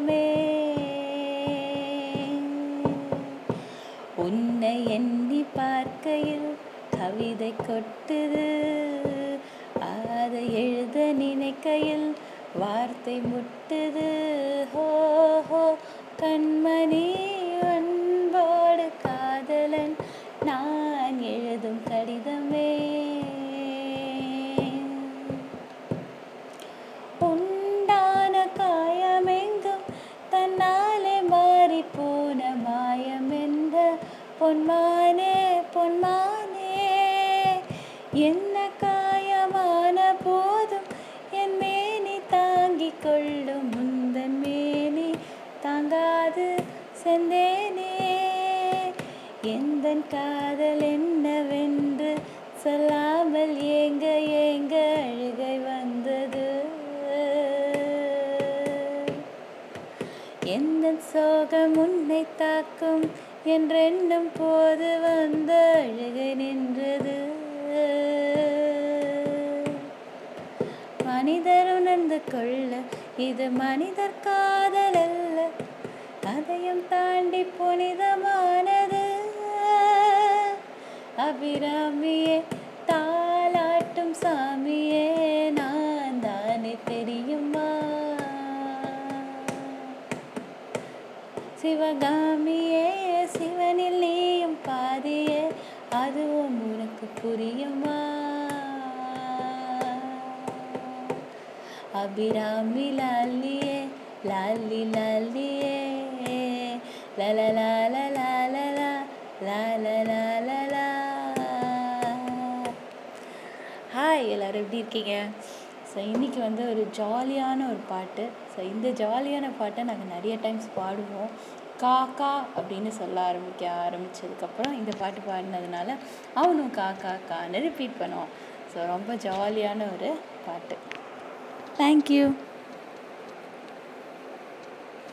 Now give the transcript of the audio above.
உள்ளமே உன்னை எண்ணி பார்க்கையில் கவிதை கொட்டுது. அதை எழுத நினைக்கையில் வார்த்தை முட்டுது. ஹோ ஹோ கண்மணி அன்போடு காதலன் நான் எழுதும் கடிதம் பொன்மானே பொன்மானே என்ன காயமான போதும் என் மேனி தாங்கிக் கொள்ளும் முந்தன் மேனி தாங்காது செந்தேனே. எந்தன் காதல் என்னவென்று சொல்லாமல் ஏங்க ஏங்க அழுகை வந்தது? எந்த சோகம் உன்னை தாக்கும் என்றெண்ணும் போது வந்த அழகு நின்றது. மனிதர் உணர்ந்து கொள்ள இது மனிதர் காதல் அல்ல அதையும் தாண்டி புனிதமானது. அபிராமியே தாளாட்டும் சாமியே நான் தானே தெரியுமா? சிவகாமியே உனக்கு புரியுமா? அபிராமி லாலியே லாலி லாலியே. லலலாலலாலலா லாலலாலலா ஹாய் எல்லாரும் எப்படி இருக்கீங்க? ஸோ இன்றைக்கி வந்து ஒரு ஜாலியான ஒரு பாட்டு. ஸோ இந்த ஜாலியான பாட்டை நாங்கள் நிறைய டைம்ஸ் பாடுவோம். காக்கா அப்படின்னு சொல்ல ஆரம்பிக்க ஆரம்பித்ததுக்கப்புறம் இந்த பாட்டு பாடினதுனால அவனும் காக்கா கான்னு ரிப்பீட் பண்ணுவான். ஸோ ரொம்ப ஜாலியான ஒரு பாட்டு. தேங்க்யூ